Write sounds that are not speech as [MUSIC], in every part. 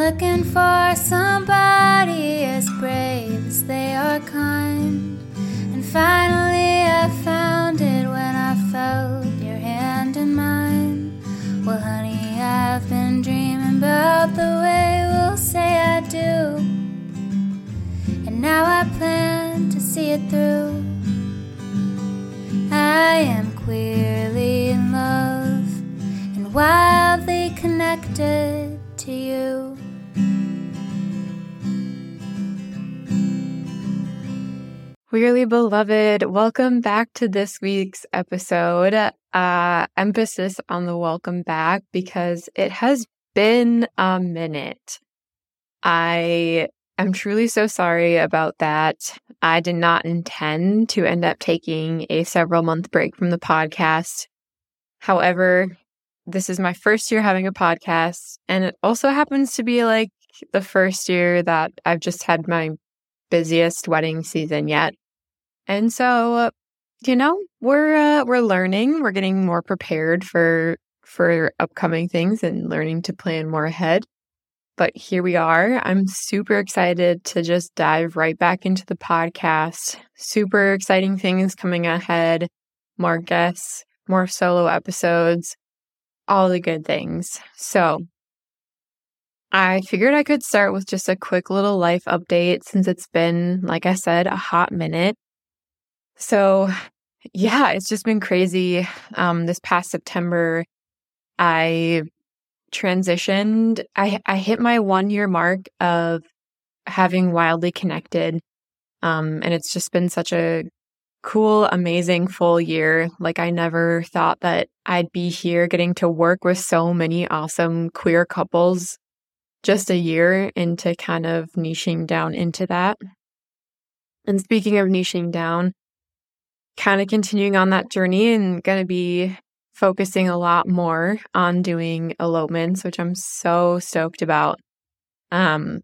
looking for somebody as brave as they are kind. And finally, I found it when I felt your hand in mine. Well, honey, I've been dreaming about the way we'll say I do. And now I plan to see it through. I am queerly in love and wildly connected to you. Queerly beloved, welcome back to this week's episode. Uh, emphasis on the welcome back because it has been a minute. I am truly so sorry about that. I did not intend to end up taking a several month break from the podcast. However, this is my first year having a podcast, and it also happens to be like the first year that I've just had my busiest wedding season yet. And so, you know, we're uh, we're learning, we're getting more prepared for for upcoming things and learning to plan more ahead. But here we are. I'm super excited to just dive right back into the podcast. Super exciting things coming ahead. More guests, more solo episodes, all the good things. So, I figured I could start with just a quick little life update since it's been, like I said, a hot minute. So, yeah, it's just been crazy. Um, this past September, I transitioned. I I hit my one year mark of having wildly connected, um, and it's just been such a cool, amazing full year. Like I never thought that I'd be here getting to work with so many awesome queer couples. Just a year into kind of niching down into that. And speaking of niching down, kind of continuing on that journey and going to be focusing a lot more on doing elopements, which I'm so stoked about. Um,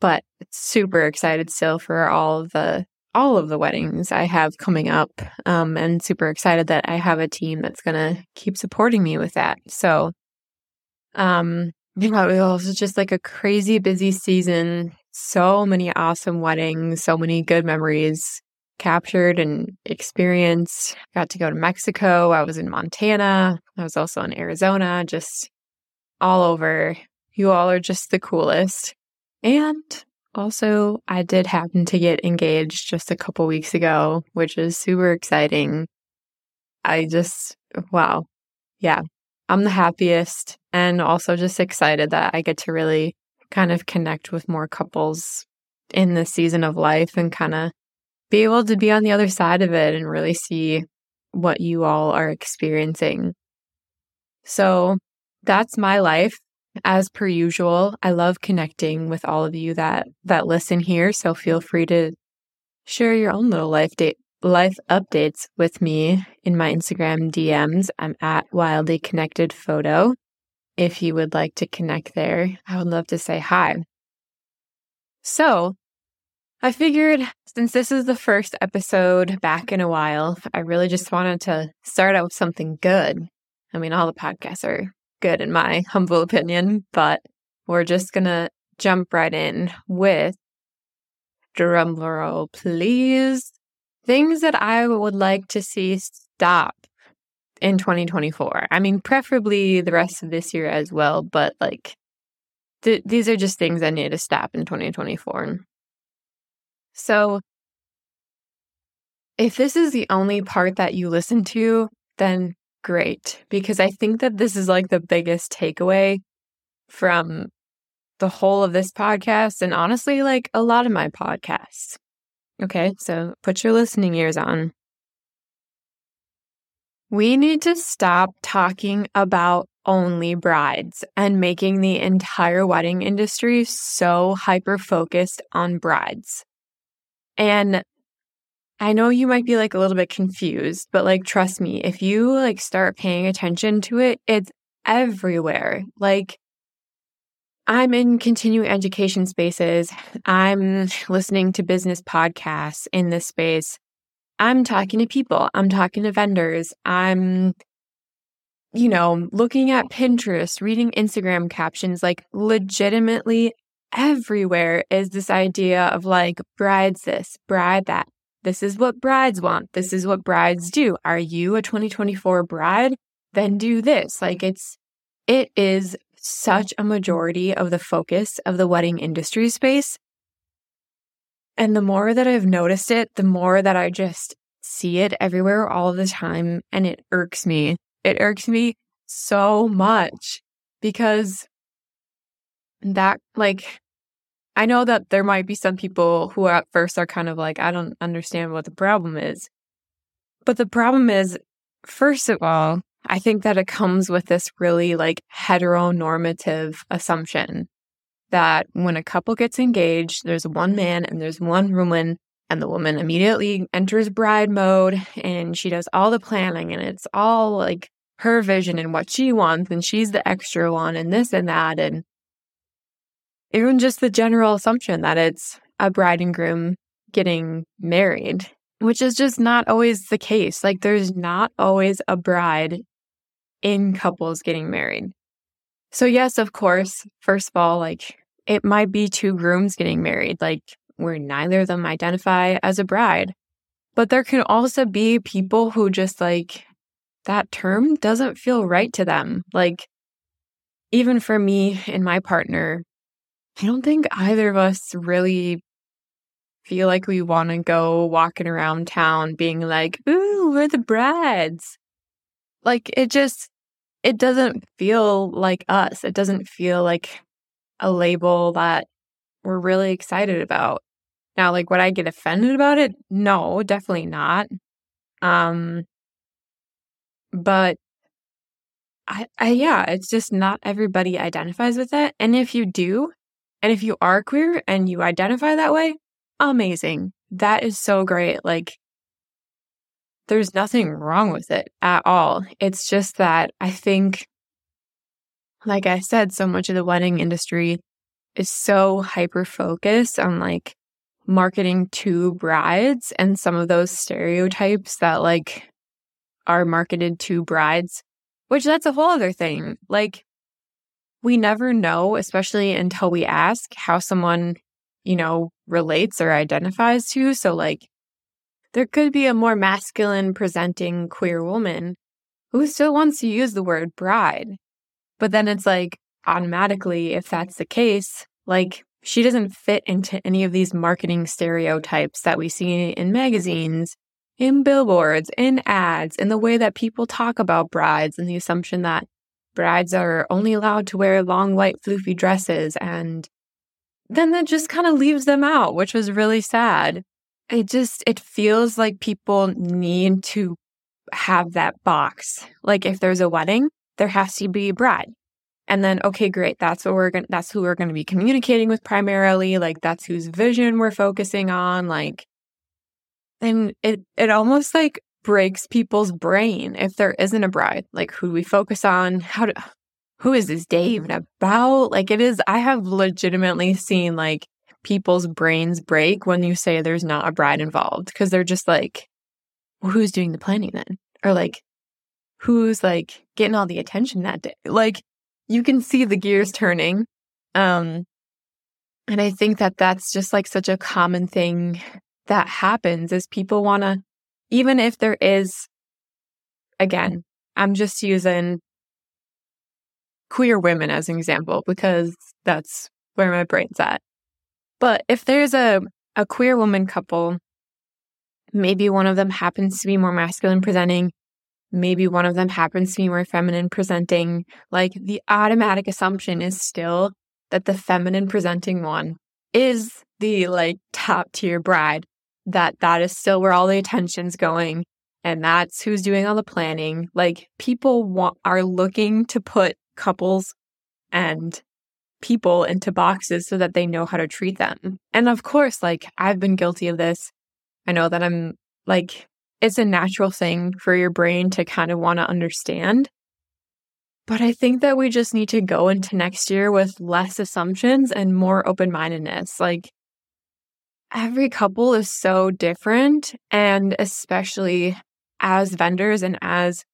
but super excited still for all of the all of the weddings I have coming up, um, and super excited that I have a team that's gonna keep supporting me with that. So, um, [LAUGHS] yeah, it was just like a crazy busy season. So many awesome weddings, so many good memories captured and experienced. Got to go to Mexico. I was in Montana. I was also in Arizona, just all over. You all are just the coolest. And also, I did happen to get engaged just a couple weeks ago, which is super exciting. I just, wow. Yeah, I'm the happiest and also just excited that I get to really kind of connect with more couples in this season of life and kind of be able to be on the other side of it and really see what you all are experiencing. So that's my life. As per usual, I love connecting with all of you that that listen here, so feel free to share your own little life date life updates with me in my Instagram DMs. I'm at wildly connected photo. If you would like to connect there, I would love to say hi. So, I figured since this is the first episode back in a while, I really just wanted to start out with something good. I mean, all the podcasts are good in my [LAUGHS] humble opinion, but we're just going to jump right in with drumroll, please. Things that I would like to see stop in 2024. I mean, preferably the rest of this year as well, but like th- these are just things I need to stop in 2024. So, if this is the only part that you listen to, then great, because I think that this is like the biggest takeaway from the whole of this podcast and honestly, like a lot of my podcasts. Okay, so put your listening ears on. We need to stop talking about only brides and making the entire wedding industry so hyper focused on brides. And I know you might be like a little bit confused, but like, trust me, if you like start paying attention to it, it's everywhere. Like, I'm in continuing education spaces. I'm listening to business podcasts in this space. I'm talking to people. I'm talking to vendors. I'm, you know, looking at Pinterest, reading Instagram captions. Like, legitimately everywhere is this idea of like brides this, bride that. This is what brides want. This is what brides do. Are you a 2024 bride? Then do this. Like it's, it is such a majority of the focus of the wedding industry space. And the more that I've noticed it, the more that I just see it everywhere all the time. And it irks me. It irks me so much because that, like, I know that there might be some people who at first are kind of like, I don't understand what the problem is. But the problem is, first of all, I think that it comes with this really like heteronormative assumption that when a couple gets engaged, there's one man and there's one woman, and the woman immediately enters bride mode and she does all the planning and it's all like her vision and what she wants, and she's the extra one, and this and that. And even just the general assumption that it's a bride and groom getting married, which is just not always the case. Like, there's not always a bride in couples getting married. So, yes, of course, first of all, like it might be two grooms getting married, like where neither of them identify as a bride. But there can also be people who just like that term doesn't feel right to them. Like, even for me and my partner, I don't think either of us really feel like we want to go walking around town being like, ooh, we're the Brads. Like it just, it doesn't feel like us. It doesn't feel like a label that we're really excited about. Now, like, would I get offended about it? No, definitely not. Um, but I, I, yeah, it's just not everybody identifies with it. And if you do, and if you are queer and you identify that way, amazing. That is so great. Like, there's nothing wrong with it at all. It's just that I think, like I said, so much of the wedding industry is so hyper focused on like marketing to brides and some of those stereotypes that like are marketed to brides, which that's a whole other thing. Like, we never know, especially until we ask how someone, you know, relates or identifies to. So, like, there could be a more masculine presenting queer woman who still wants to use the word bride. But then it's like automatically, if that's the case, like she doesn't fit into any of these marketing stereotypes that we see in magazines, in billboards, in ads, in the way that people talk about brides and the assumption that brides are only allowed to wear long white floofy dresses and then that just kind of leaves them out, which was really sad it just it feels like people need to have that box. Like if there's a wedding, there has to be a bride. And then okay, great, that's what we're going that's who we're going to be communicating with primarily, like that's whose vision we're focusing on, like and it it almost like breaks people's brain if there isn't a bride. Like who do we focus on? How do who is this day even about? Like it is I have legitimately seen like people's brains break when you say there's not a bride involved because they're just like, well, who's doing the planning then? Or like, who's like getting all the attention that day? Like, you can see the gears turning. Um, and I think that that's just like such a common thing that happens is people want to, even if there is, again, I'm just using queer women as an example because that's where my brain's at. But if there's a, a queer woman couple, maybe one of them happens to be more masculine presenting, maybe one of them happens to be more feminine presenting, like the automatic assumption is still that the feminine presenting one is the like top tier bride that that is still where all the attention's going and that's who's doing all the planning like people want are looking to put couples and people into boxes so that they know how to treat them. And of course, like I've been guilty of this. I know that I'm like, it's a natural thing for your brain to kind of want to understand. But I think that we just need to go into next year with less assumptions and more open mindedness. Like, every couple is so different. And especially as vendors and as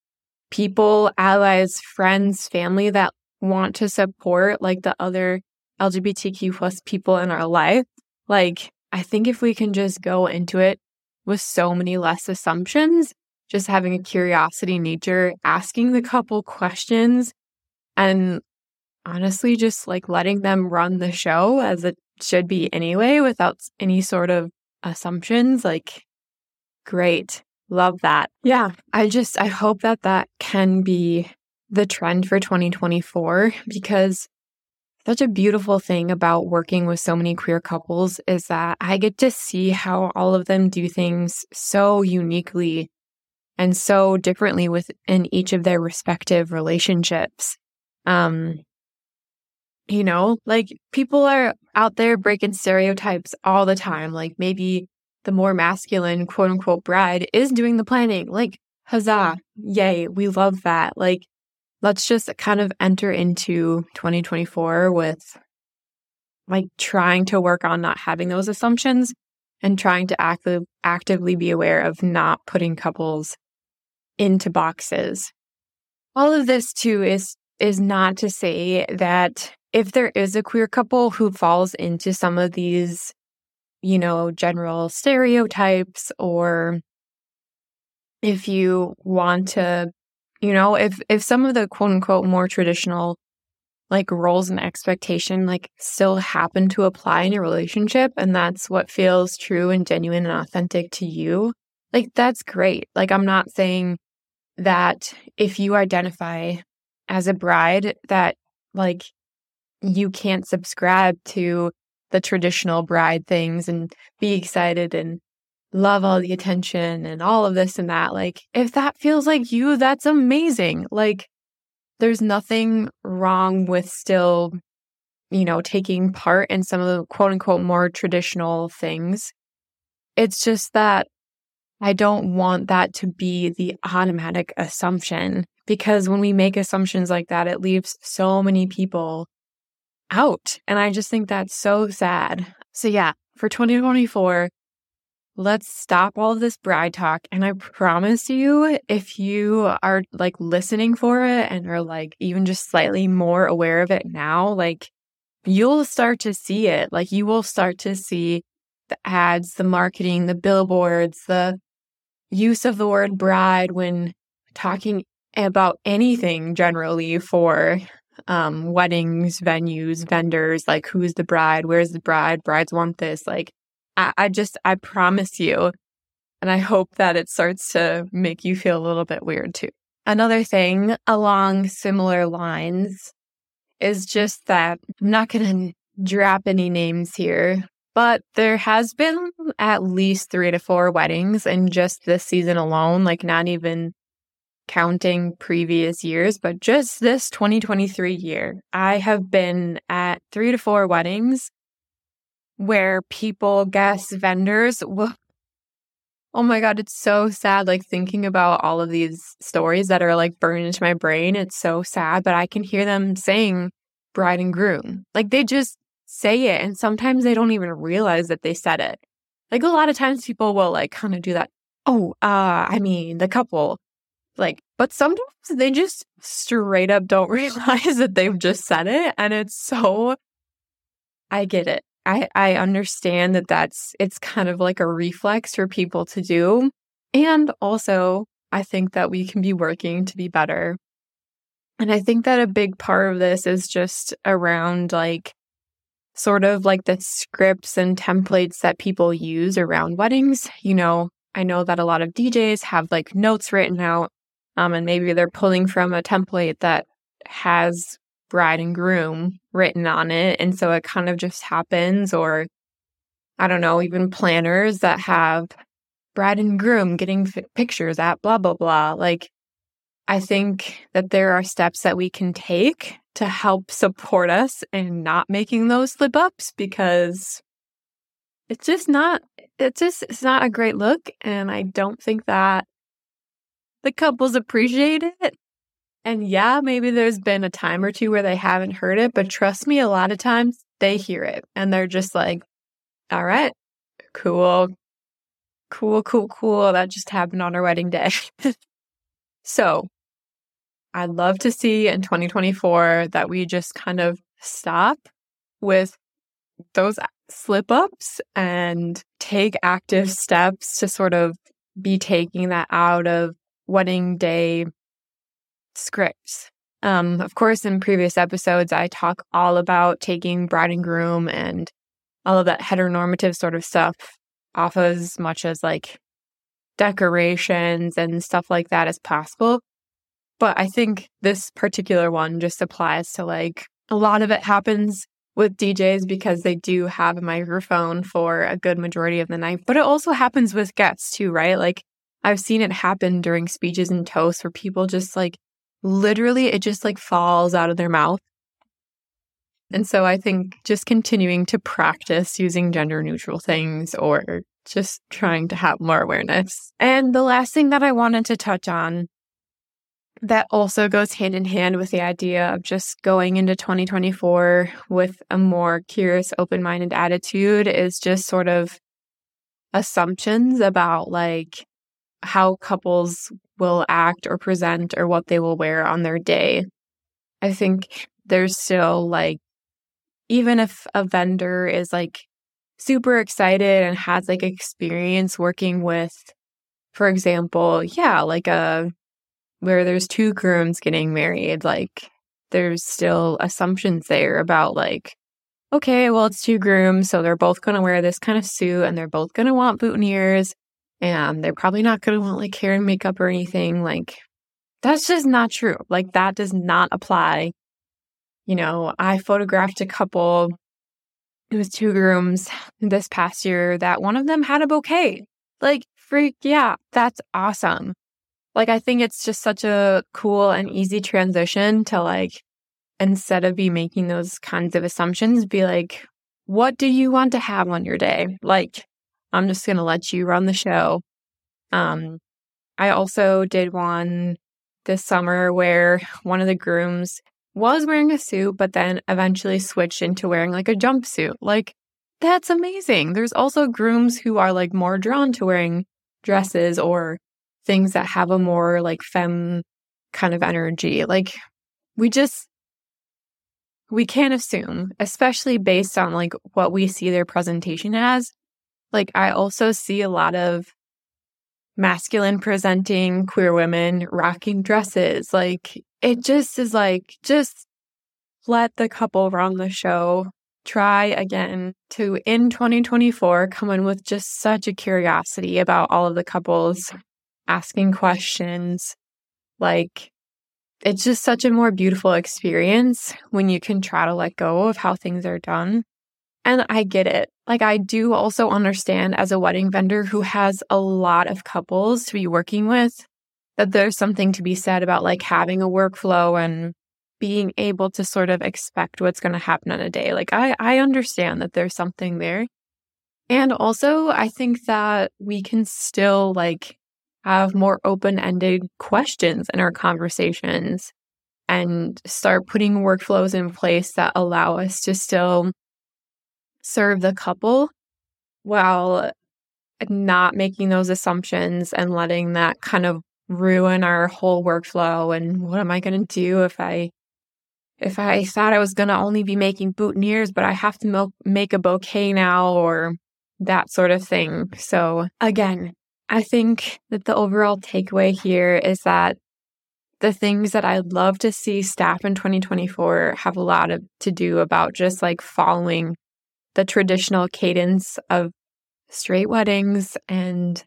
people, allies, friends, family that want to support like the other LGBTQ plus people in our life, like I think if we can just go into it with so many less assumptions, just having a curiosity nature, asking the couple questions and honestly just like letting them run the show as it should be anyway without any sort of assumptions, like great. Love that. Yeah, I just I hope that that can be the trend for 2024 because such a beautiful thing about working with so many queer couples is that I get to see how all of them do things so uniquely and so differently within each of their respective relationships. Um, you know, like people are out there breaking stereotypes all the time. Like maybe the more masculine quote unquote bride is doing the planning. Like, huzzah, yay, we love that. Like, let's just kind of enter into 2024 with like trying to work on not having those assumptions and trying to active, actively be aware of not putting couples into boxes. All of this too is is not to say that if there is a queer couple who falls into some of these, you know, general stereotypes or if you want to you know, if if some of the quote unquote more traditional like roles and expectation like still happen to apply in your relationship and that's what feels true and genuine and authentic to you, like that's great. Like I'm not saying that if you identify as a bride that like you can't subscribe to the traditional bride things and be excited and love all the attention and all of this and that. Like, if that feels like you, that's amazing. Like, there's nothing wrong with still, you know, taking part in some of the quote unquote more traditional things. It's just that I don't want that to be the automatic assumption because when we make assumptions like that, it leaves so many people out. And I just think that's so sad. So, yeah, for 2024, let's stop all this bride talk. And I promise you, if you are like listening for it and are like even just slightly more aware of it now, like you'll start to see it. Like you will start to see the ads, the marketing, the billboards, the use of the word bride when talking about anything generally for um, weddings, venues, vendors, like who's the bride, where's the bride, brides want this, like I, I just, I promise you, and I hope that it starts to make you feel a little bit weird too. Another thing along similar lines is just that I'm not going to drop any names here, but there has been at least three to four weddings in just this season alone, like not even counting previous years, but just this 2023 year. I have been at three to four weddings where people, guests, vendors [LAUGHS] will. Oh my God, it's so sad. Like thinking about all of these stories that are like burned into my brain. It's so sad, but I can hear them saying bride and groom. Like they just say it. And sometimes they don't even realize that they said it. Like a lot of times people will like kind of do that. Oh, uh, I mean, the couple. Like, but sometimes they just straight up don't [LAUGHS] realize that they've just said it. And it's so, I get it. I, I understand that that's, it's kind of like a reflex for people to do. And also, I think that we can be working to be better. And I think that a big part of this is just around like sort of like the scripts and templates that people use around weddings. You know, I know that a lot of DJs have like notes written out, um, and maybe they're pulling from a template that has bride and groom written on it. And so it kind of just happens, or I don't know, even planners that have bride and groom getting f- pictures at blah, blah, blah. Like, I think that there are steps that we can take to help support us in not making those slip ups because it's just not, it's just, it's not a great look. And I don't think that the couples appreciate it. And yeah, maybe there's been a time or two where they haven't heard it, but trust me, a lot of times they hear it and they're just like, all right, cool, cool, cool, cool. That just happened on our wedding day. [LAUGHS] so I'd love to see in 2024 that we just kind of stop with those slip ups and take active steps to sort of be taking that out of wedding day scripts. Um, of course, in previous episodes, I talk all about taking bride and groom and all of that heteronormative sort of stuff off as much as like decorations and stuff like that as possible. But I think this particular one just applies to like a lot of it happens with DJs because they do have a microphone for a good majority of the night. But it also happens with guests too, right? Like I've seen it happen during speeches and toasts where people just like literally it just like falls out of their mouth. And so I think just continuing to practice using gender neutral things or just trying to have more awareness. And the last thing that I wanted to touch on that also goes hand in hand with the idea of just going into 2024 with a more curious, open minded attitude is just sort of assumptions about like how couples will act or present or what they will wear on their day. I think there's still like, even if a vendor is like super excited and has like experience working with, for example, yeah, like a where there's two grooms getting married, like there's still assumptions there about like, okay, well, it's two grooms, so they're both going to wear this kind of suit and they're both going to want boutonnieres and they're probably not going to want like hair and makeup or anything. Like, that's just not true. Like, that does not apply. You know, I photographed a couple, it was two grooms this past year that one of them had a bouquet. Like, freak, yeah, that's awesome. Like, I think it's just such a cool and easy transition to like, instead of be making those kinds of assumptions, be like, what do you want to have on your day? Like, I'm just going to let you run the show. Um, I also did one this summer where [SIGHS] one of the grooms was wearing a suit, but then eventually switched into wearing like a jumpsuit. Like, that's amazing. There's also grooms who are like more drawn to wearing dresses or things that have a more like femme kind of energy. Like we just we can't assume, especially based on like what we see their presentation as. Like I also see a lot of masculine presenting queer women rocking dresses. Like it just is like just let the couple run the show. Try again to in 2024 come in with just such a curiosity about all of the couples asking questions. Like, it's just such a more beautiful experience when you can try to let go of how things are done. And I get it. Like, I do also understand as a wedding vendor who has a lot of couples to be working with that there's something to be said about like having a workflow and being able to sort of expect what's going to happen on a day. Like, I, I understand that there's something there. And also, I think that we can still like have more open ended questions in our conversations and start putting workflows in place that allow us to still serve the couple while not making those assumptions and letting that kind of ruin our whole workflow and what am i going to do if i if i thought i was going to only be making boutonnieres but i have to make a bouquet now or that sort of thing. So again I think that the overall takeaway here is that the things that I'd love to see staff in 2024 have a lot of, to do about just like following the traditional cadence of straight weddings and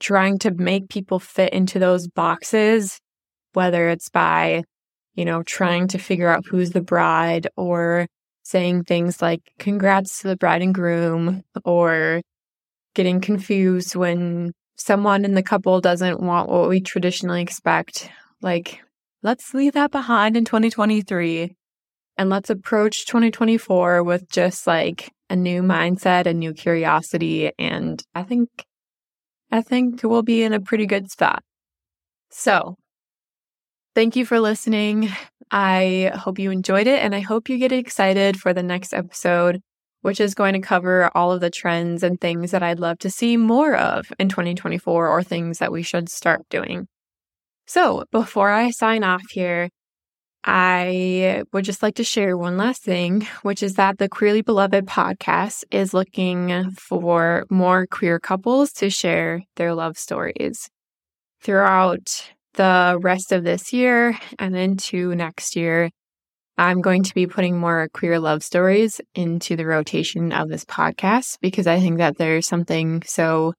trying to make people fit into those boxes, whether it's by, you know, trying to figure out who's the bride or saying things like, congrats to the bride and groom, or getting confused when someone in the couple doesn't want what we traditionally expect, like, let's leave that behind in 2023 and let's approach 2024 with just like a new mindset, a new curiosity. And I think, I think we'll be in a pretty good spot. So thank you for listening. I hope you enjoyed it and I hope you get excited for the next episode which is going to cover all of the trends and things that I'd love to see more of in 2024 or things that we should start doing. So, before I sign off here, I would just like to share one last thing, which is that the Queerly Beloved podcast is looking for more queer couples to share their love stories. Throughout the rest of this year and into next year, I'm going to be putting more queer love stories into the rotation of this podcast because I think that there's something so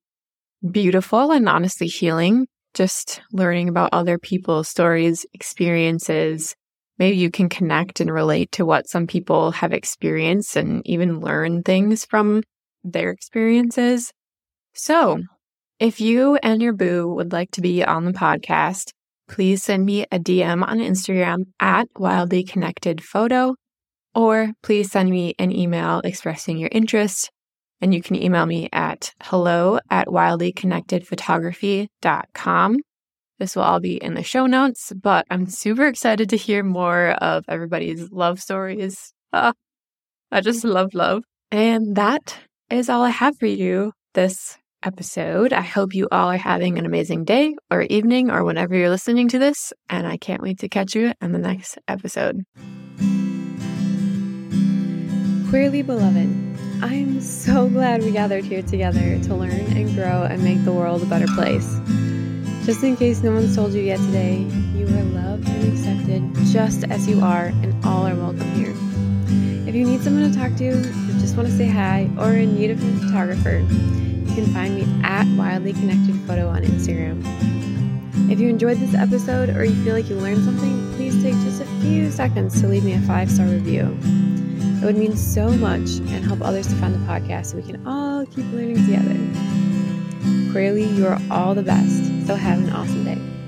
beautiful and honestly healing just learning about other people's stories, experiences, maybe you can connect and relate to what some people have experienced and even learn things from their experiences. So, if you and your boo would like to be on the podcast, please send me a DM on Instagram at wildly connected photo, or please send me an email expressing your interest. And you can email me at hello at wildlyconnectedphotography.com. This will all be in the show notes, but I'm super excited to hear more of everybody's love stories. Ah, I just love love. And that is all I have for you this episode. I hope you all are having an amazing day or evening or whenever you're listening to this. And I can't wait to catch you in the next episode. Queerly beloved, I'm so glad we gathered here together to learn and grow and make the world a better place. Just in case no one's told you yet today, you are loved and accepted just as you are, and all are welcome here. If you need someone to talk to, or just want to say hi, or in need of a photographer, you can find me at Wildly Connected Photo on Instagram. If you enjoyed this episode or you feel like you learned something, please take just a few seconds to leave me a five star review. It would mean so much and help others to find the podcast so we can all keep learning together. Clearly, you are all the best. So have an awesome day.